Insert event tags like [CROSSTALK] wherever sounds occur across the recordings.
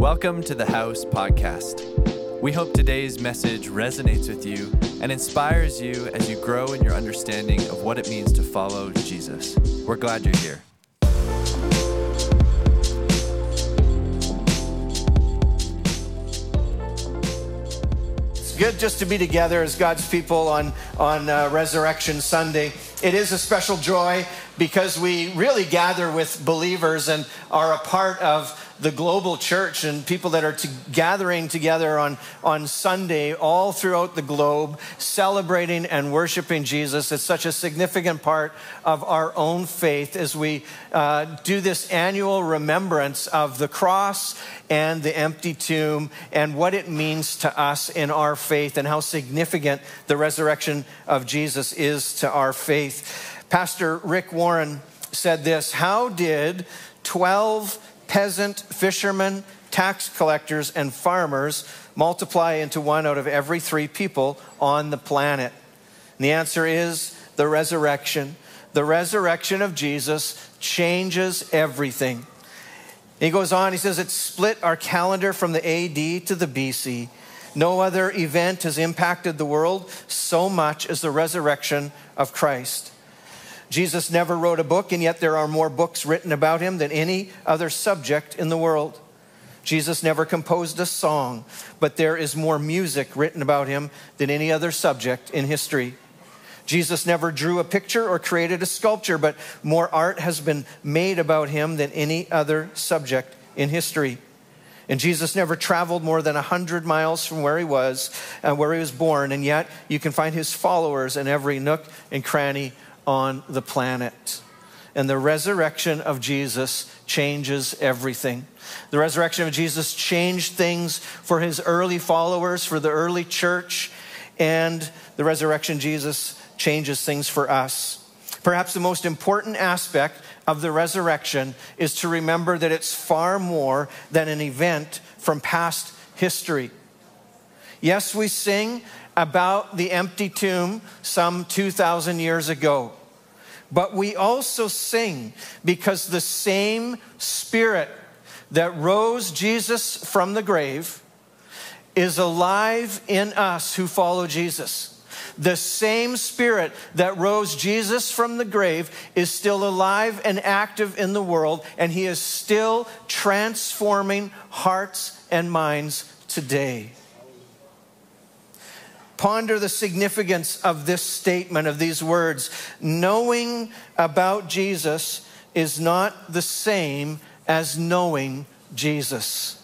Welcome to the House Podcast. We hope today's message resonates with you and inspires you as you grow in your understanding of what it means to follow Jesus. We're glad you're here. It's good just to be together as God's people on, on uh, Resurrection Sunday. It is a special joy because we really gather with believers and are a part of the global church and people that are to, gathering together on, on Sunday all throughout the globe, celebrating and worshiping Jesus. It's such a significant part of our own faith as we uh, do this annual remembrance of the cross and the empty tomb and what it means to us in our faith and how significant the resurrection of Jesus is to our faith. Pastor Rick Warren said this How did 12 peasant, fishermen, tax collectors, and farmers multiply into one out of every three people on the planet? And the answer is the resurrection. The resurrection of Jesus changes everything. He goes on, he says, it split our calendar from the AD to the BC. No other event has impacted the world so much as the resurrection of Christ. Jesus never wrote a book, and yet there are more books written about him than any other subject in the world. Jesus never composed a song, but there is more music written about him than any other subject in history. Jesus never drew a picture or created a sculpture, but more art has been made about him than any other subject in history. And Jesus never traveled more than 100 miles from where he was, uh, where he was born, and yet you can find his followers in every nook and cranny on the planet. And the resurrection of Jesus changes everything. The resurrection of Jesus changed things for his early followers, for the early church, and the resurrection Jesus changes things for us. Perhaps the most important aspect of the resurrection is to remember that it's far more than an event from past history. Yes, we sing about the empty tomb some 2,000 years ago. But we also sing because the same Spirit that rose Jesus from the grave is alive in us who follow Jesus. The same Spirit that rose Jesus from the grave is still alive and active in the world, and He is still transforming hearts and minds today. Ponder the significance of this statement, of these words. Knowing about Jesus is not the same as knowing Jesus.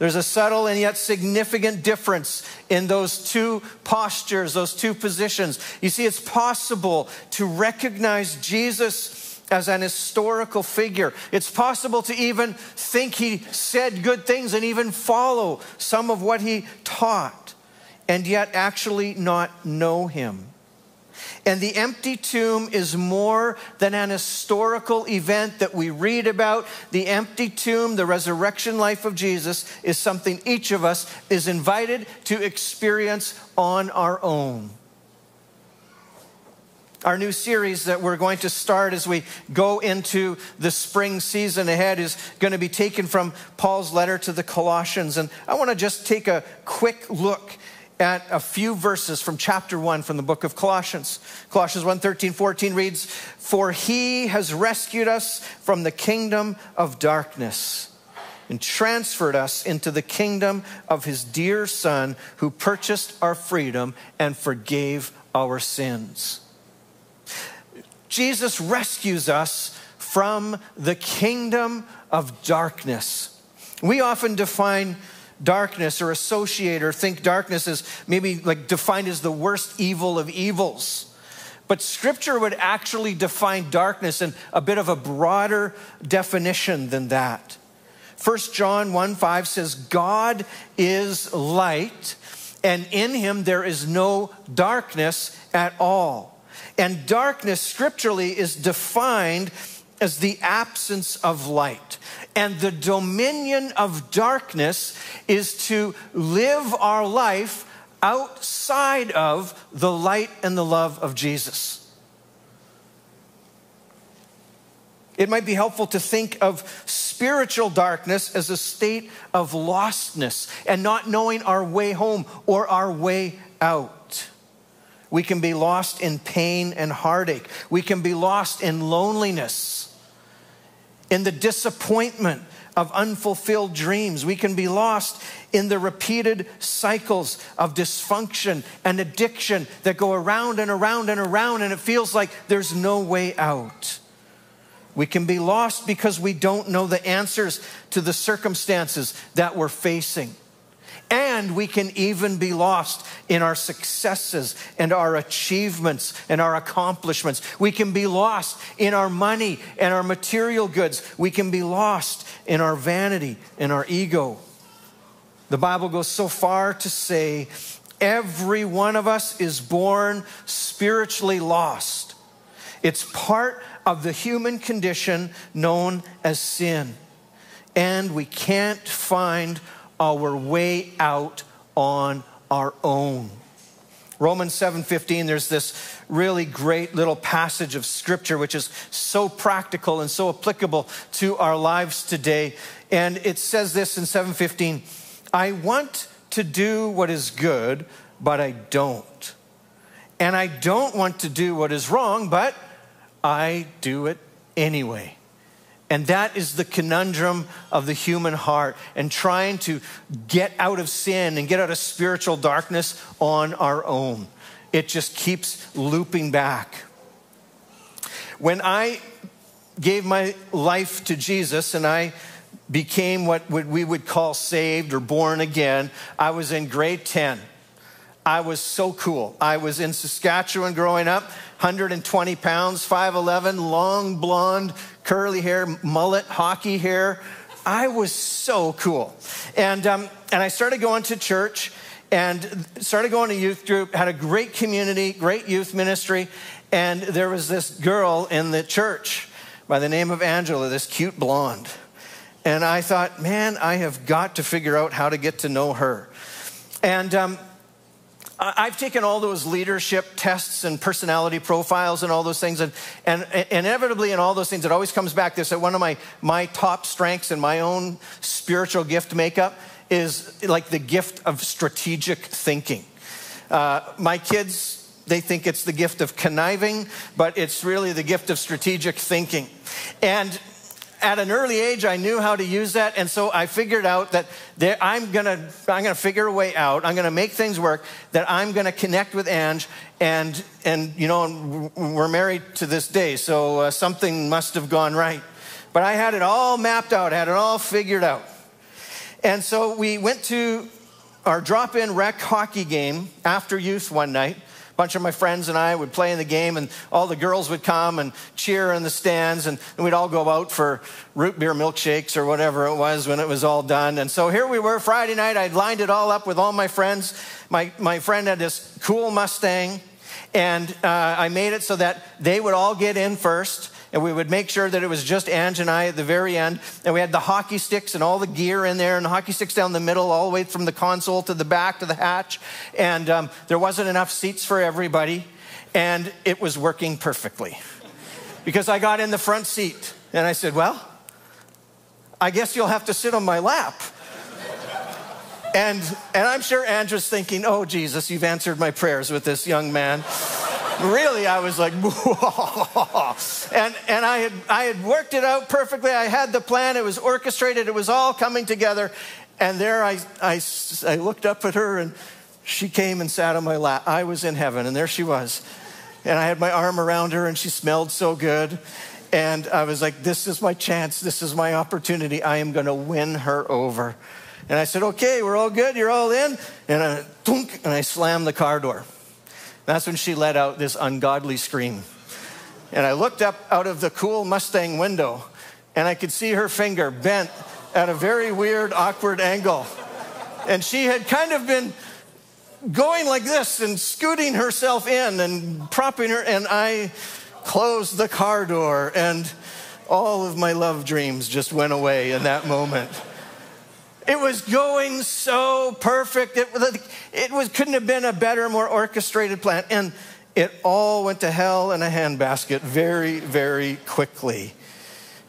There's a subtle and yet significant difference in those two postures, those two positions. You see, it's possible to recognize Jesus as an historical figure. It's possible to even think he said good things and even follow some of what he taught and yet actually not know him. And the empty tomb is more than an historical event that we read about. The empty tomb, the resurrection life of Jesus, is something each of us is invited to experience on our own. Our new series that we're going to start as we go into the spring season ahead is going to be taken from Paul's letter to the Colossians. And I want to just take a quick look at a few verses from chapter 1 from the book of Colossians. Colossians 1 13, 14 reads, For he has rescued us from the kingdom of darkness and transferred us into the kingdom of his dear Son, who purchased our freedom and forgave our sins. Jesus rescues us from the kingdom of darkness. We often define darkness or associate or think darkness is maybe like defined as the worst evil of evils. But scripture would actually define darkness in a bit of a broader definition than that. 1 John 1 5 says, God is light, and in him there is no darkness at all. And darkness scripturally is defined as the absence of light. And the dominion of darkness is to live our life outside of the light and the love of Jesus. It might be helpful to think of spiritual darkness as a state of lostness and not knowing our way home or our way out. We can be lost in pain and heartache. We can be lost in loneliness, in the disappointment of unfulfilled dreams. We can be lost in the repeated cycles of dysfunction and addiction that go around and around and around, and it feels like there's no way out. We can be lost because we don't know the answers to the circumstances that we're facing. And we can even be lost in our successes and our achievements and our accomplishments. We can be lost in our money and our material goods. We can be lost in our vanity and our ego. The Bible goes so far to say every one of us is born spiritually lost. It's part of the human condition known as sin. And we can't find our way out on our own. Romans 7:15 there's this really great little passage of scripture which is so practical and so applicable to our lives today and it says this in 7:15 I want to do what is good but I don't and I don't want to do what is wrong but I do it anyway. And that is the conundrum of the human heart and trying to get out of sin and get out of spiritual darkness on our own. It just keeps looping back. When I gave my life to Jesus and I became what we would call saved or born again, I was in grade 10. I was so cool. I was in Saskatchewan growing up, 120 pounds, 5'11, long blonde, curly hair, mullet, hockey hair. I was so cool. And, um, and I started going to church and started going to youth group, had a great community, great youth ministry. And there was this girl in the church by the name of Angela, this cute blonde. And I thought, man, I have got to figure out how to get to know her. And um, I've taken all those leadership tests and personality profiles and all those things, and, and, and inevitably, in all those things, it always comes back this that one of my, my top strengths and my own spiritual gift makeup is like the gift of strategic thinking. Uh, my kids, they think it's the gift of conniving, but it's really the gift of strategic thinking. And at an early age, I knew how to use that. And so I figured out that there, I'm going to I'm gonna figure a way out. I'm going to make things work, that I'm going to connect with Ange. And, and, you know, we're married to this day, so uh, something must have gone right. But I had it all mapped out, had it all figured out. And so we went to our drop in rec hockey game after youth one night bunch of my friends and I would play in the game, and all the girls would come and cheer in the stands, and, and we'd all go out for root beer milkshakes or whatever it was when it was all done. And so here we were Friday night. I'd lined it all up with all my friends. My, my friend had this cool Mustang, and uh, I made it so that they would all get in first and we would make sure that it was just Ange and I at the very end. And we had the hockey sticks and all the gear in there, and the hockey sticks down the middle, all the way from the console to the back to the hatch. And um, there wasn't enough seats for everybody, and it was working perfectly. Because I got in the front seat, and I said, Well, I guess you'll have to sit on my lap. And, and I'm sure Ange's thinking, oh, Jesus, you've answered my prayers with this young man really, I was like, [LAUGHS] and, and I, had, I had worked it out perfectly. I had the plan, it was orchestrated, it was all coming together. And there I, I, I looked up at her, and she came and sat on my lap. I was in heaven, and there she was. And I had my arm around her, and she smelled so good. And I was like, this is my chance. This is my opportunity. I am going to win her over. And I said, okay, we're all good. You're all in. And I, and I slammed the car door. That's when she let out this ungodly scream. And I looked up out of the cool Mustang window and I could see her finger bent at a very weird, awkward angle. And she had kind of been going like this and scooting herself in and propping her. And I closed the car door, and all of my love dreams just went away in that moment. It was going so perfect. It, it was, couldn't have been a better, more orchestrated plan. And it all went to hell in a handbasket very, very quickly.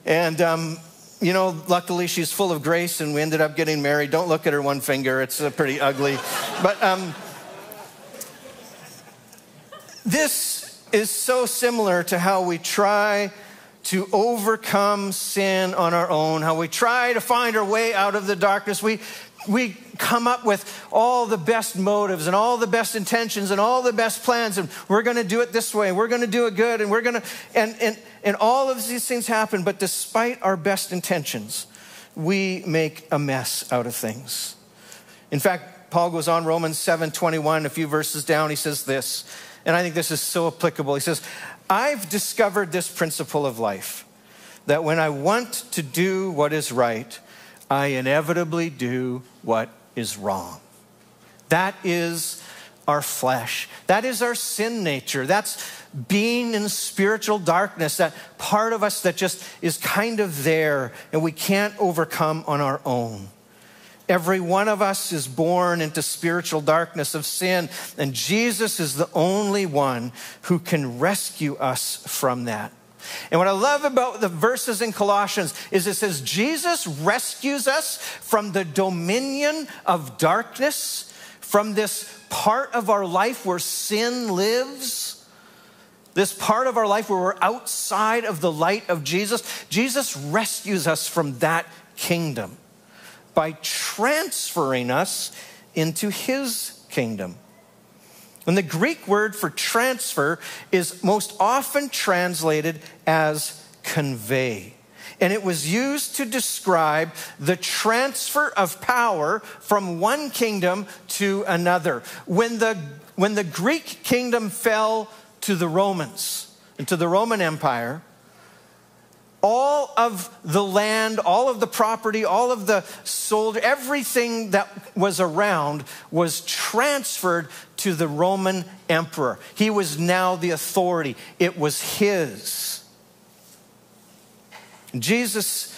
And, um, you know, luckily she's full of grace and we ended up getting married. Don't look at her one finger, it's uh, pretty ugly. But um, this is so similar to how we try to overcome sin on our own, how we try to find our way out of the darkness. We, we come up with all the best motives and all the best intentions and all the best plans, and we're going to do it this way, and we're going to do it good, and we're going to, and, and, and all of these things happen. But despite our best intentions, we make a mess out of things. In fact, Paul goes on, Romans 7 21, a few verses down, he says this, and I think this is so applicable. He says, I've discovered this principle of life that when I want to do what is right, I inevitably do what is wrong. That is our flesh. That is our sin nature. That's being in spiritual darkness, that part of us that just is kind of there and we can't overcome on our own. Every one of us is born into spiritual darkness of sin, and Jesus is the only one who can rescue us from that. And what I love about the verses in Colossians is it says Jesus rescues us from the dominion of darkness, from this part of our life where sin lives, this part of our life where we're outside of the light of Jesus. Jesus rescues us from that kingdom by transferring us into his kingdom. And the Greek word for transfer is most often translated as convey. And it was used to describe the transfer of power from one kingdom to another. When the, when the Greek kingdom fell to the Romans and to the Roman Empire, all of the land, all of the property, all of the sold, everything that was around was transferred to the Roman emperor. He was now the authority, it was his. Jesus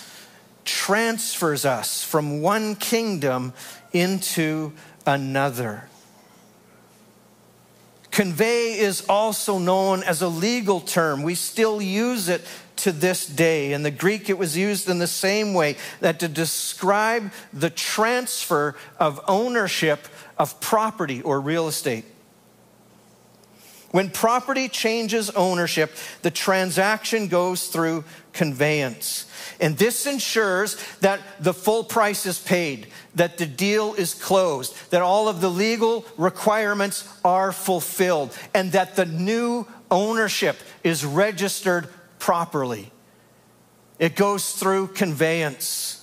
transfers us from one kingdom into another. Convey is also known as a legal term. We still use it to this day. In the Greek, it was used in the same way that to describe the transfer of ownership of property or real estate. When property changes ownership, the transaction goes through conveyance. And this ensures that the full price is paid, that the deal is closed, that all of the legal requirements are fulfilled, and that the new ownership is registered properly. It goes through conveyance.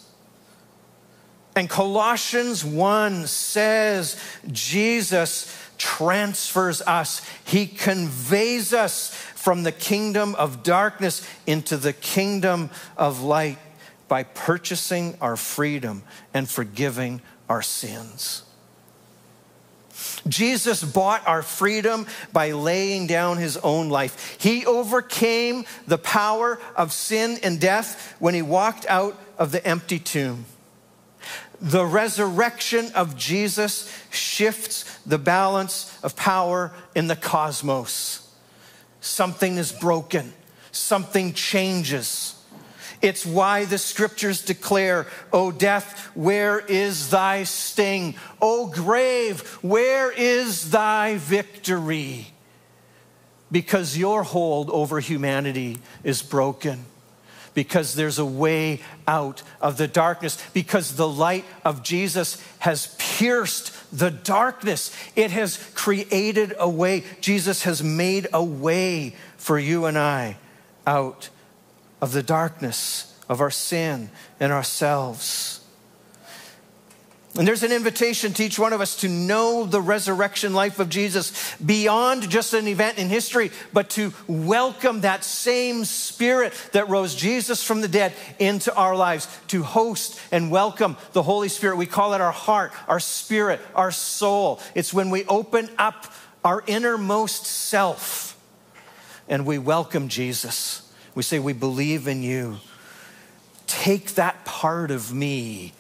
And Colossians 1 says Jesus transfers us, He conveys us from the kingdom of darkness into the kingdom of light by purchasing our freedom and forgiving our sins. Jesus bought our freedom by laying down his own life. He overcame the power of sin and death when he walked out of the empty tomb. The resurrection of Jesus shifts the balance of power in the cosmos. Something is broken, something changes. It's why the scriptures declare, O death, where is thy sting? O grave, where is thy victory? Because your hold over humanity is broken because there's a way out of the darkness, because the light of Jesus has pierced the darkness. It has created a way. Jesus has made a way for you and I out of the darkness of our sin and ourselves. And there's an invitation to each one of us to know the resurrection life of Jesus beyond just an event in history, but to welcome that same spirit that rose Jesus from the dead into our lives, to host and welcome the Holy Spirit. We call it our heart, our spirit, our soul. It's when we open up our innermost self and we welcome Jesus. We say, We believe in you. Take that part of me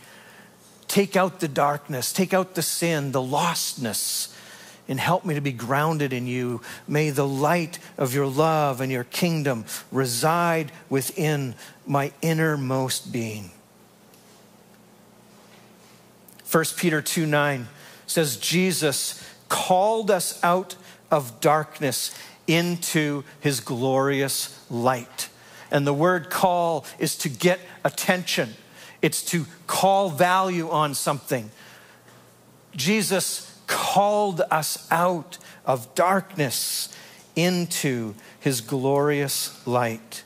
Take out the darkness, take out the sin, the lostness, and help me to be grounded in you. May the light of your love and your kingdom reside within my innermost being. 1 Peter 2 9 says, Jesus called us out of darkness into his glorious light. And the word call is to get attention, it's to call value on something. Jesus called us out of darkness into his glorious light.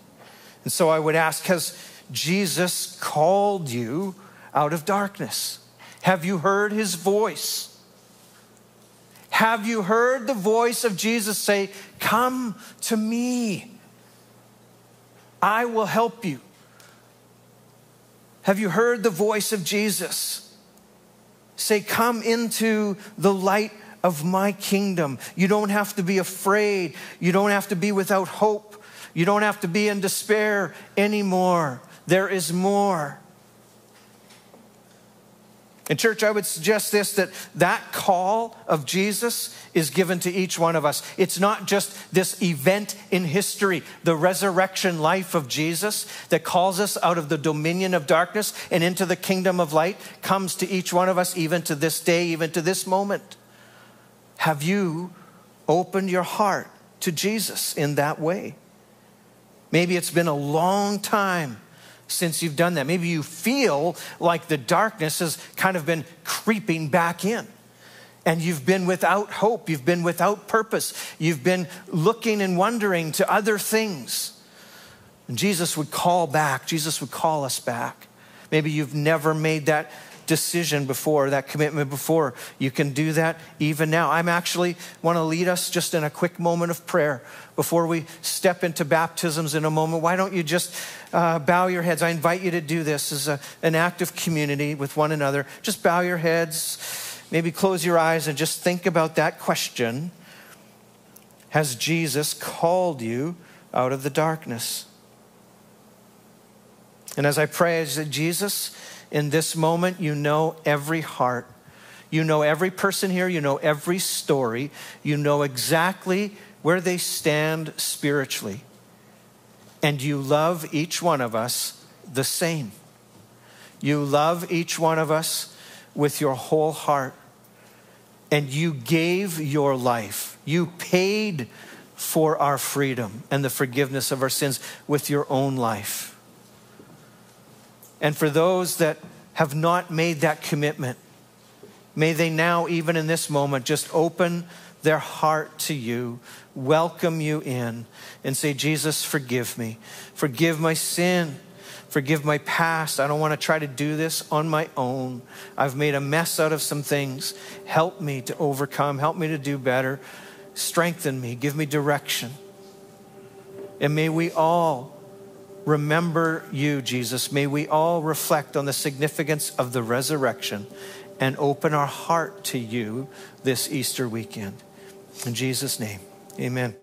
And so I would ask Has Jesus called you out of darkness? Have you heard his voice? Have you heard the voice of Jesus say, Come to me? I will help you. Have you heard the voice of Jesus? say, Come into the light of my kingdom. You don't have to be afraid. You don't have to be without hope. You don't have to be in despair anymore. There is more. In church, I would suggest this that that call of Jesus is given to each one of us. It's not just this event in history, the resurrection life of Jesus that calls us out of the dominion of darkness and into the kingdom of light comes to each one of us, even to this day, even to this moment. Have you opened your heart to Jesus in that way? Maybe it's been a long time since you've done that. Maybe you feel like the darkness has kind of been creeping back in. And you've been without hope. You've been without purpose. You've been looking and wondering to other things. And Jesus would call back. Jesus would call us back. Maybe you've never made that decision before, that commitment before. You can do that even now. I'm actually want to lead us just in a quick moment of prayer before we step into baptisms in a moment. Why don't you just uh, bow your heads? I invite you to do this as a, an act of community with one another. Just bow your heads, maybe close your eyes, and just think about that question Has Jesus called you out of the darkness? And as I pray, I say, Jesus, in this moment, you know every heart. You know every person here. You know every story. You know exactly where they stand spiritually. And you love each one of us the same. You love each one of us with your whole heart. And you gave your life. You paid for our freedom and the forgiveness of our sins with your own life. And for those that have not made that commitment, may they now, even in this moment, just open their heart to you, welcome you in, and say, Jesus, forgive me. Forgive my sin. Forgive my past. I don't want to try to do this on my own. I've made a mess out of some things. Help me to overcome. Help me to do better. Strengthen me. Give me direction. And may we all remember you, Jesus. May we all reflect on the significance of the resurrection and open our heart to you this Easter weekend. In Jesus' name, amen.